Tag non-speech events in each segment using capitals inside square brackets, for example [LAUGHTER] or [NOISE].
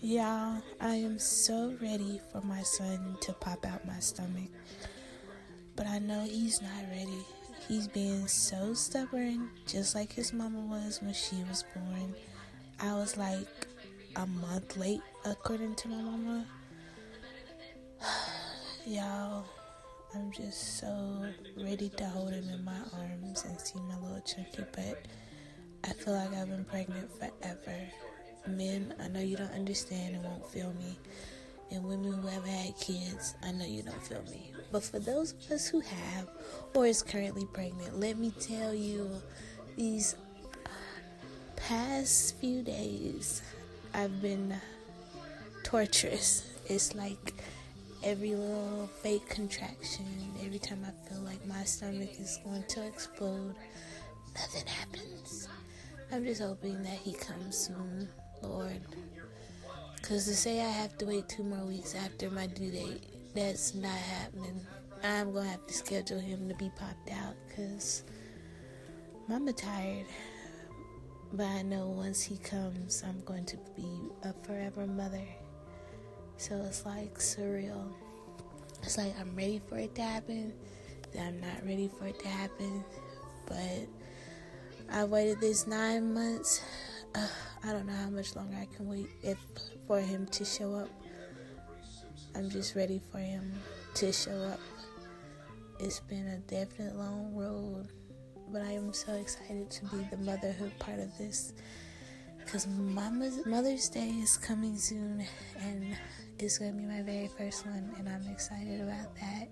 Y'all, I am so ready for my son to pop out my stomach. But I know he's not ready. He's being so stubborn, just like his mama was when she was born. I was like a month late, according to my mama. [SIGHS] Y'all, I'm just so ready to hold him in my arms and see my little chunky butt. I feel like I've been pregnant forever. Men, I know you don't understand and won't feel me. And women who have had kids, I know you don't feel me. But for those of us who have or is currently pregnant, let me tell you, these past few days, I've been torturous. It's like every little fake contraction, every time I feel like my stomach is going to explode, nothing happens. I'm just hoping that he comes soon, Lord. Because to say I have to wait two more weeks after my due date, that's not happening. I'm going to have to schedule him to be popped out because mama tired. But I know once he comes, I'm going to be a forever mother. So it's like surreal. It's like I'm ready for it to happen, then I'm not ready for it to happen. But I waited this nine months. I don't know how much longer I can wait if for him to show up. I'm just ready for him to show up. It's been a definite long road, but I am so excited to be the motherhood part of this because Mama's Mother's Day is coming soon, and it's gonna be my very first one, and I'm excited about that.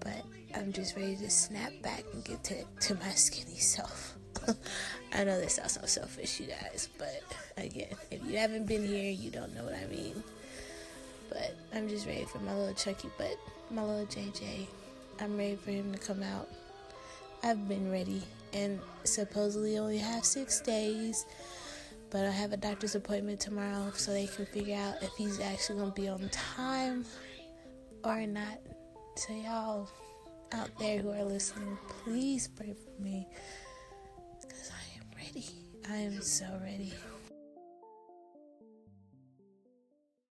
But I'm just ready to snap back and get to to my skinny self. [LAUGHS] I know this sounds so selfish, you guys, but again, if you haven't been here, you don't know what I mean. But I'm just ready for my little Chucky But my little JJ. I'm ready for him to come out. I've been ready, and supposedly only have six days. But I have a doctor's appointment tomorrow so they can figure out if he's actually going to be on time or not. So, y'all out there who are listening, please pray for me ready. I am so ready.